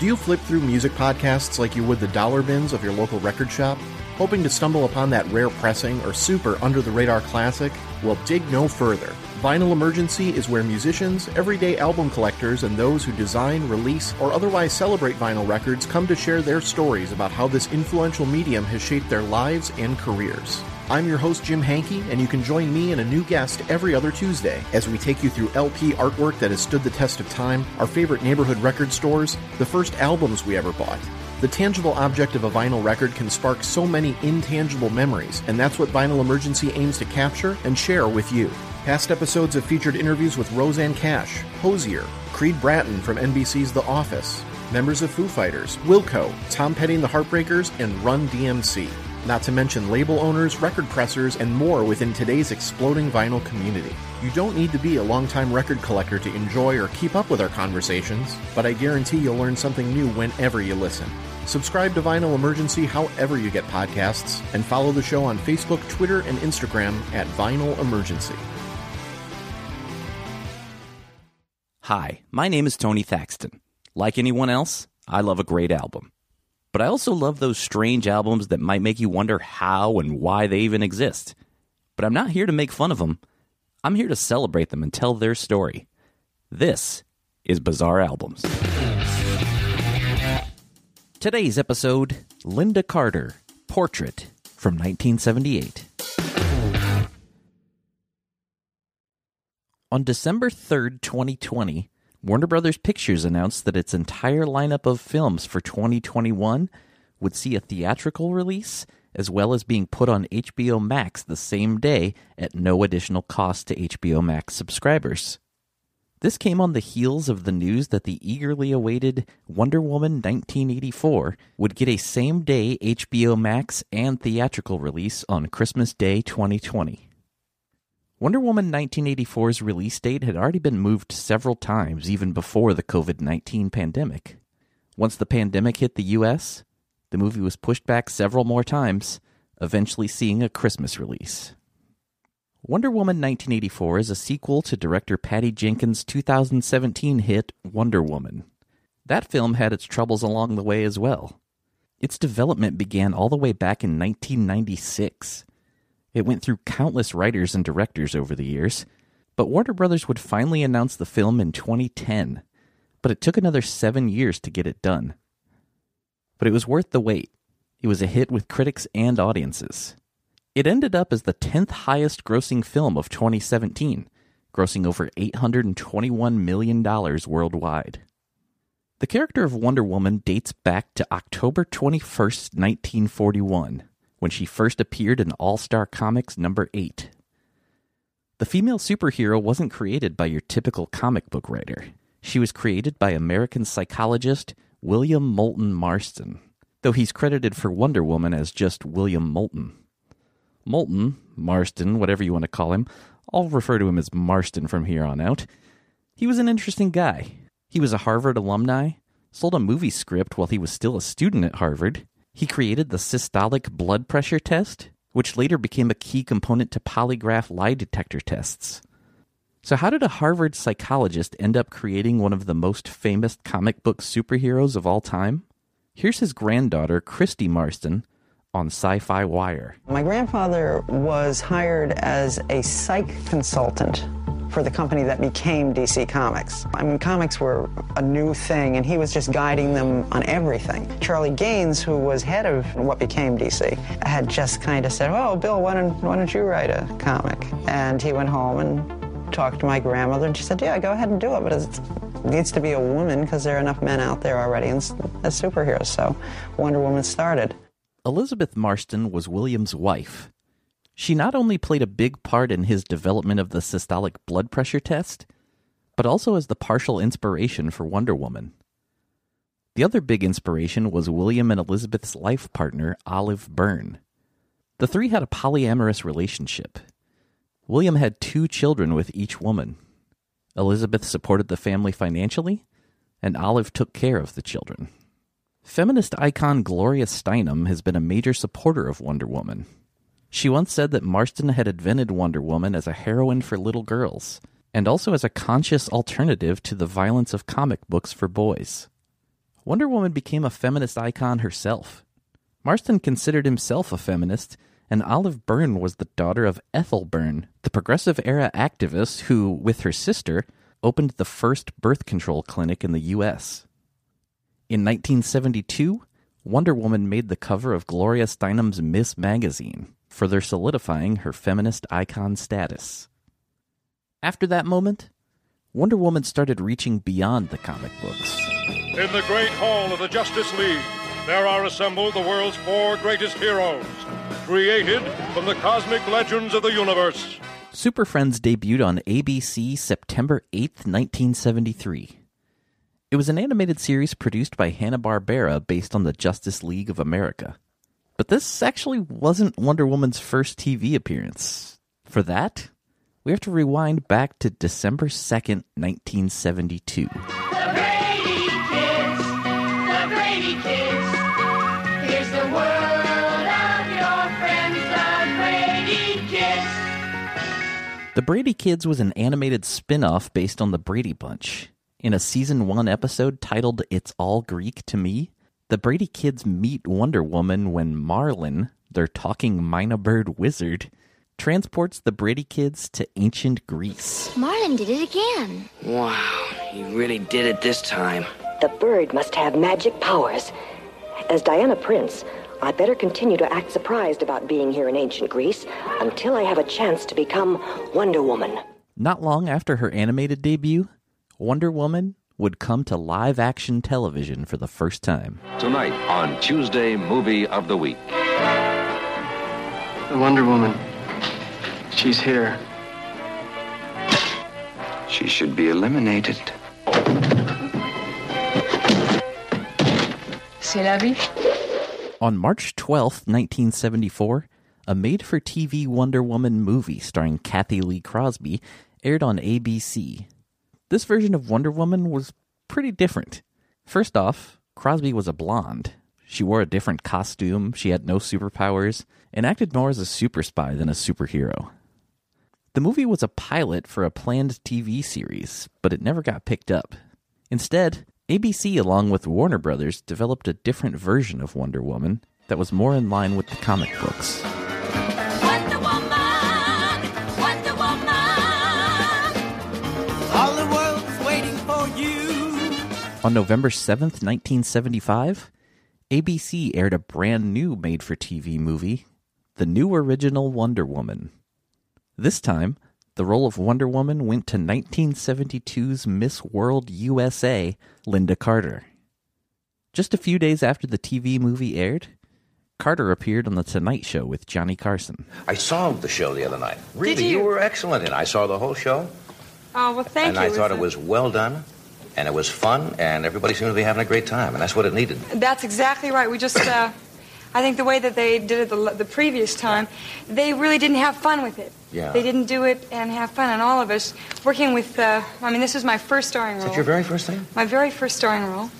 Do you flip through music podcasts like you would the dollar bins of your local record shop? Hoping to stumble upon that rare pressing or super under the radar classic? Well, dig no further. Vinyl Emergency is where musicians, everyday album collectors, and those who design, release, or otherwise celebrate vinyl records come to share their stories about how this influential medium has shaped their lives and careers. I'm your host, Jim Hankey, and you can join me and a new guest every other Tuesday as we take you through LP artwork that has stood the test of time, our favorite neighborhood record stores, the first albums we ever bought. The tangible object of a vinyl record can spark so many intangible memories, and that's what Vinyl Emergency aims to capture and share with you. Past episodes have featured interviews with Rosanne Cash, Hozier, Creed Bratton from NBC's The Office, members of Foo Fighters, Wilco, Tom Petty and the Heartbreakers, and Run DMC. Not to mention label owners, record pressers, and more within today's exploding vinyl community. You don't need to be a longtime record collector to enjoy or keep up with our conversations, but I guarantee you'll learn something new whenever you listen. Subscribe to Vinyl Emergency however you get podcasts, and follow the show on Facebook, Twitter, and Instagram at Vinyl Emergency. Hi, my name is Tony Thaxton. Like anyone else, I love a great album. But I also love those strange albums that might make you wonder how and why they even exist. But I'm not here to make fun of them. I'm here to celebrate them and tell their story. This is Bizarre Albums. Today's episode Lynda Carter Portrait from 1978. On December 3rd, 2020, Warner Brothers Pictures announced that its entire lineup of films for 2021 would see a theatrical release as well as being put on HBO Max the same day at no additional cost to HBO Max subscribers. This came on the heels of the news that the eagerly awaited Wonder Woman 1984 would get a same day HBO Max and theatrical release on Christmas Day 2020. Wonder Woman 1984's release date had already been moved several times even before the COVID 19 pandemic. Once the pandemic hit the US, the movie was pushed back several more times, eventually seeing a Christmas release. Wonder Woman 1984 is a sequel to director Patty Jenkins' 2017 hit Wonder Woman. That film had its troubles along the way as well. Its development began all the way back in 1996 it went through countless writers and directors over the years, but Warner Brothers would finally announce the film in 2010. But it took another seven years to get it done. But it was worth the wait. It was a hit with critics and audiences. It ended up as the 10th highest grossing film of 2017, grossing over $821 million worldwide. The character of Wonder Woman dates back to October 21st, 1941 when she first appeared in All Star Comics number 8. The female superhero wasn't created by your typical comic book writer. She was created by American psychologist William Moulton Marston, though he's credited for Wonder Woman as just William Moulton. Moulton, Marston, whatever you want to call him, I'll refer to him as Marston from here on out. He was an interesting guy. He was a Harvard alumni, sold a movie script while he was still a student at Harvard, he created the systolic blood pressure test, which later became a key component to polygraph lie detector tests. So, how did a Harvard psychologist end up creating one of the most famous comic book superheroes of all time? Here's his granddaughter, Christie Marston, on Sci Fi Wire. My grandfather was hired as a psych consultant for the company that became DC Comics. I mean, comics were a new thing, and he was just guiding them on everything. Charlie Gaines, who was head of what became DC, had just kind of said, Oh, Bill, why don't, why don't you write a comic? And he went home and talked to my grandmother, and she said, Yeah, go ahead and do it, but it needs to be a woman because there are enough men out there already as superheroes. So Wonder Woman started. Elizabeth Marston was William's wife. She not only played a big part in his development of the systolic blood pressure test, but also as the partial inspiration for Wonder Woman. The other big inspiration was William and Elizabeth's life partner, Olive Byrne. The three had a polyamorous relationship. William had two children with each woman. Elizabeth supported the family financially, and Olive took care of the children. Feminist icon Gloria Steinem has been a major supporter of Wonder Woman. She once said that Marston had invented Wonder Woman as a heroine for little girls, and also as a conscious alternative to the violence of comic books for boys. Wonder Woman became a feminist icon herself. Marston considered himself a feminist, and Olive Byrne was the daughter of Ethel Byrne, the progressive era activist who, with her sister, opened the first birth control clinic in the U.S. In 1972, Wonder Woman made the cover of Gloria Steinem's Ms. Magazine, further solidifying her feminist icon status. After that moment, Wonder Woman started reaching beyond the comic books. In the great hall of the Justice League, there are assembled the world's four greatest heroes, created from the cosmic legends of the universe. Super Friends debuted on ABC September 8th, 1973. It was an animated series produced by Hanna-Barbera based on the Justice League of America. But this actually wasn't Wonder Woman's first TV appearance. For that, we have to rewind back to December 2nd, 1972. The Brady Kids, the Brady Kids. Here's the world of your friends, the Brady Kids. The Brady Kids was an animated spin off based on the Brady Bunch. In a season one episode titled It's All Greek to Me, the Brady Kids meet Wonder Woman when Marlon, their talking Mynah Bird wizard, transports the Brady Kids to ancient Greece. Marlon did it again. Wow, he really did it this time. The bird must have magic powers. As Diana Prince, I better continue to act surprised about being here in ancient Greece until I have a chance to become Wonder Woman. Not long after her animated debut, Wonder Woman would come to live action television for the first time. Tonight on Tuesday Movie of the Week. The Wonder Woman. She's here. She should be eliminated. C'est la vie. On March 12th, 1974, a made for TV Wonder Woman movie starring Cathy Lee Crosby aired on ABC. This version of Wonder Woman was pretty different. First off, Crosby was a blonde. She wore a different costume, she had no superpowers, and acted more as a super spy than a superhero. The movie was a pilot for a planned TV series, but it never got picked up. Instead, ABC, along with Warner Brothers, developed a different version of Wonder Woman that was more in line with the comic books. On November 7th, 1975, ABC aired a brand new made for TV movie, The New Original Wonder Woman. This time, the role of Wonder Woman went to 1972's Miss World USA, Lynda Carter. Just a few days after the TV movie aired, Carter appeared on The Tonight Show with Johnny Carson. I saw the show the other night. Really, you? were excellent in it. I saw the whole show, Oh, well, thank and you. And I thought it was well done, and it was fun, and everybody seemed to be having a great time, and that's what it needed. That's exactly right. We just, uh, I think the way that they did it the, the previous time, they really didn't have fun with it. Yeah. They didn't do it and have fun. And all of us working with, uh, I mean, this is my first starring Is role. that your very first thing? my very first starring role.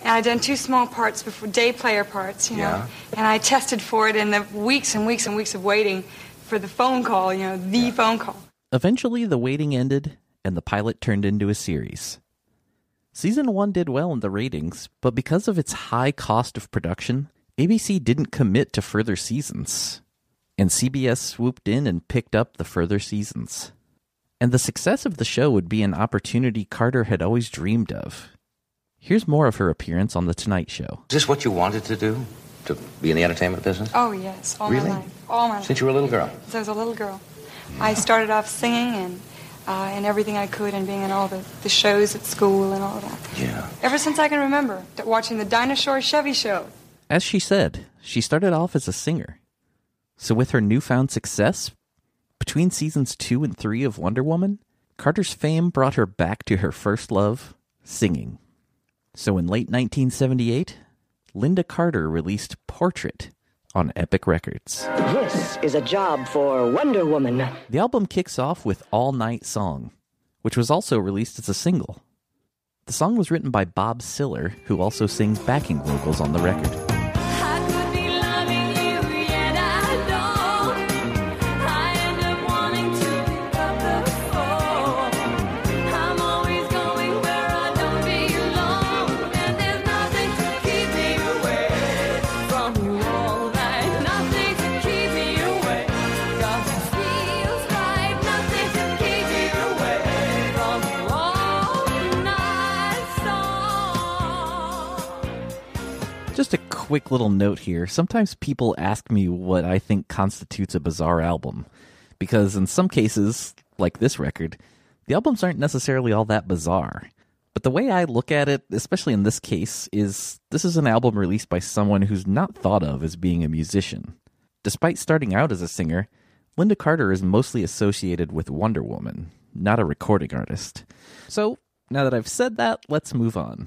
And I'd done two small parts before, day player parts, you know. Yeah. And I tested for it in the weeks and weeks and weeks of waiting for the phone call, you know, the phone call. Eventually, the waiting ended, and the pilot turned into a series. Season 1 did well in the ratings, but because of its high cost of production, ABC didn't commit to further seasons. And CBS swooped in and picked up the further seasons. And the success of the show would be an opportunity Carter had always dreamed of. Here's more of her appearance on The Tonight Show. Is this what you wanted to do? To be in the entertainment business? Oh, yes, all Really? my life. All my life. Since you were a little girl? Since I was a little girl. I started off singing and uh, and everything I could and being in all the, the shows at school and all that. Yeah. Ever since I can remember, watching the Dinah Shore Chevy show. As she said, she started off as a singer. So, with her newfound success, between seasons two and three of Wonder Woman, Carter's fame brought her back to her first love, singing. So, in late 1978, Lynda Carter released Portrait on Epic Records. This is a job for Wonder Woman. The album kicks off with All Night Song, which was also released as a single. The song was written by Bob Siller, who also sings backing vocals on the record. Quick little note here. Sometimes people ask me what I think constitutes a bizarre album. Because in some cases, like this record, the albums aren't necessarily all that bizarre. But the way I look at it, especially in this case, is this is an album released by someone who's not thought of as being a musician. Despite starting out as a singer, Lynda Carter is mostly associated with Wonder Woman, not a recording artist. So, now that I've said that, let's move on.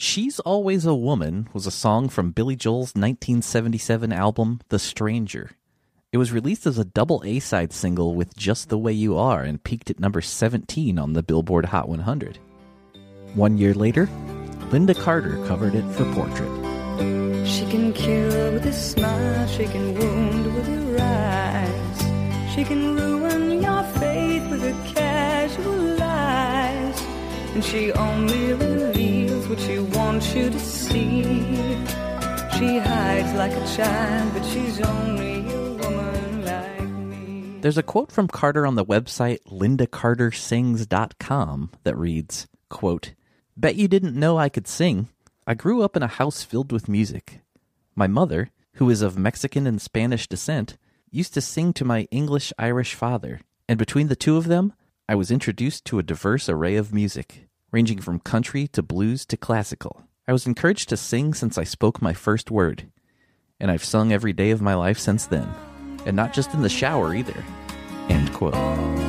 She's Always a Woman was a song from Billy Joel's 1977 album, The Stranger. It was released as a double A side single with Just the Way You Are and peaked at number 17 on the Billboard Hot 100. One year later, Lynda Carter covered it for Portrait. She can kill with a smile, she can wound with her eyes. She can ruin your faith with her casual lies. And she only what she wants you to see. She hides like a child, but she's only a woman like me. There's a quote from Carter on the website lindacartersings.com that reads, quote, Bet you didn't know I could sing. I grew up in a house filled with music. My mother, who is of Mexican and Spanish descent, used to sing to my English Irish father, and between the two of them, I was introduced to a diverse array of music, ranging from country to blues to classical. I was encouraged to sing since I spoke my first word, and I've sung every day of my life since then, and not just in the shower either. End quote.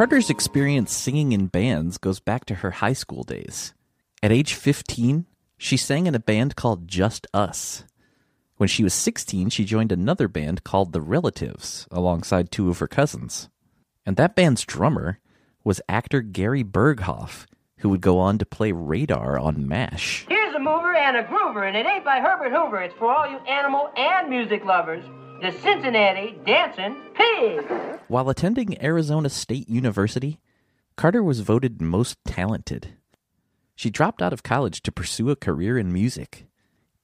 Carter's experience singing in bands goes back to her high school days. At age 15, she sang in a band called Just Us. When she was 16, she joined another band called The Relatives alongside two of her cousins. And that band's drummer was actor Gary Burghoff, who would go on to play Radar on MASH. Here's a mover and a groover, and it ain't by Herbert Hoover. It's for all you animal and music lovers. The Cincinnati Dancing Pig. While attending Arizona State University, Carter was voted most talented. She dropped out of college to pursue a career in music.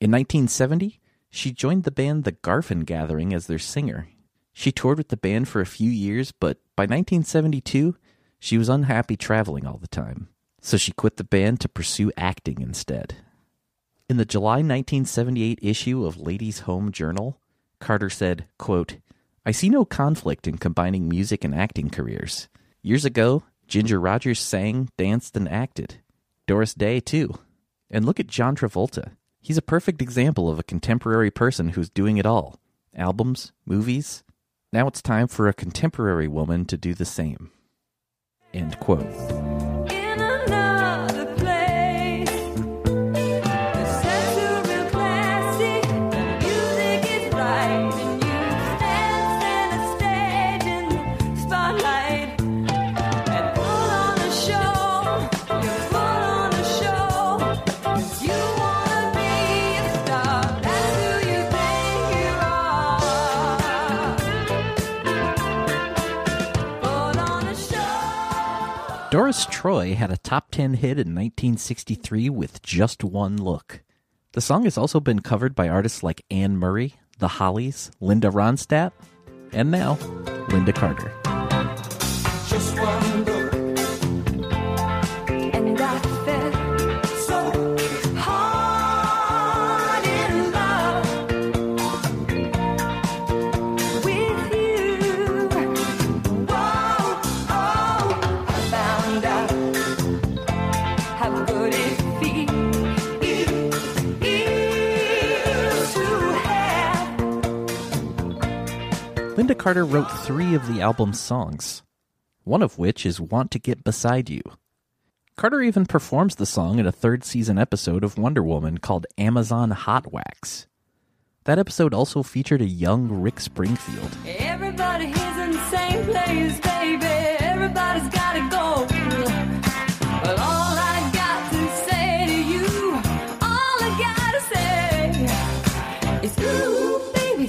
In 1970, she joined the band The Garfin Gathering as their singer. She toured with the band for a few years, but by 1972, she was unhappy traveling all the time. So she quit the band to pursue acting instead. In the July 1978 issue of Ladies' Home Journal, Carter said, quote, I see no conflict in combining music and acting careers. Years ago, Ginger Rogers sang, danced, and acted. Doris Day, too. And look at John Travolta. He's a perfect example of a contemporary person who's doing it all albums, movies. Now it's time for a contemporary woman to do the same. End quote. Doris Troy had a top 10 hit in 1963 with Just One Look. The song has also been covered by artists like Anne Murray, The Hollies, Linda Ronstadt, and now Lynda Carter. Linda Carter wrote three of the album's songs, one of which is Want to Get Beside You. Carter even performs the song in a third season episode of Wonder Woman called Amazon Hot Wax. That episode also featured a young Rick Springfield. Everybody in the same place, baby. Everybody's gotta go.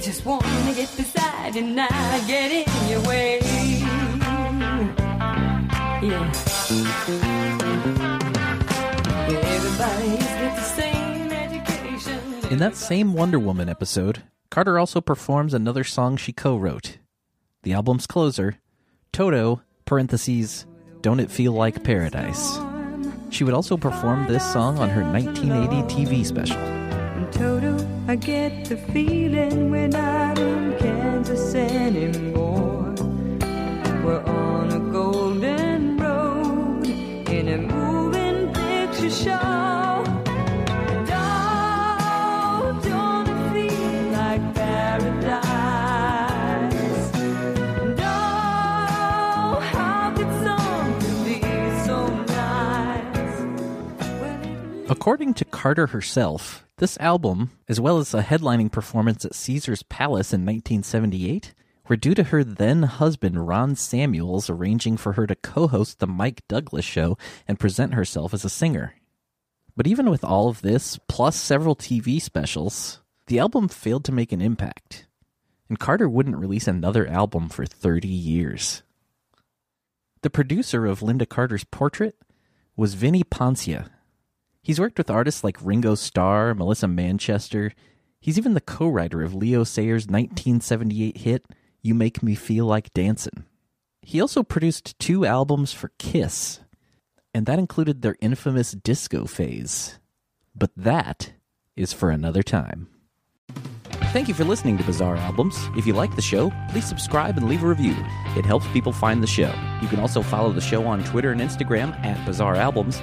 Just wanna get beside you, not get in your way. Yeah. Everybody's got the same education. In that same Wonder Woman episode, Carter also performs another song she co wrote. The album's closer, Toto, parentheses, Don't It Feel Like Paradise. She would also perform this song on her 1980 TV special. I get the feeling we're not in Kansas anymore. We're on a golden road in a moving picture show. According to Carter herself, this album, as well as a headlining performance at Caesar's Palace in 1978, were due to her then husband Ron Samuels arranging for her to co host The Mike Douglas Show and present herself as a singer. But even with all of this, plus several TV specials, the album failed to make an impact. And Carter wouldn't release another album for 30 years. The producer of Lynda Carter's portrait was Vini Poncia. He's worked with artists like Ringo Starr, Melissa Manchester. He's even the co writer of Leo Sayer's 1978 hit, You Make Me Feel Like Dancin'. He also produced two albums for Kiss, and that included their infamous disco phase. But that is for another time. Thank you for listening to Bizarre Albums. If you like the show, please subscribe and leave a review. It helps people find the show. You can also follow the show on Twitter and Instagram at Bizarre Albums,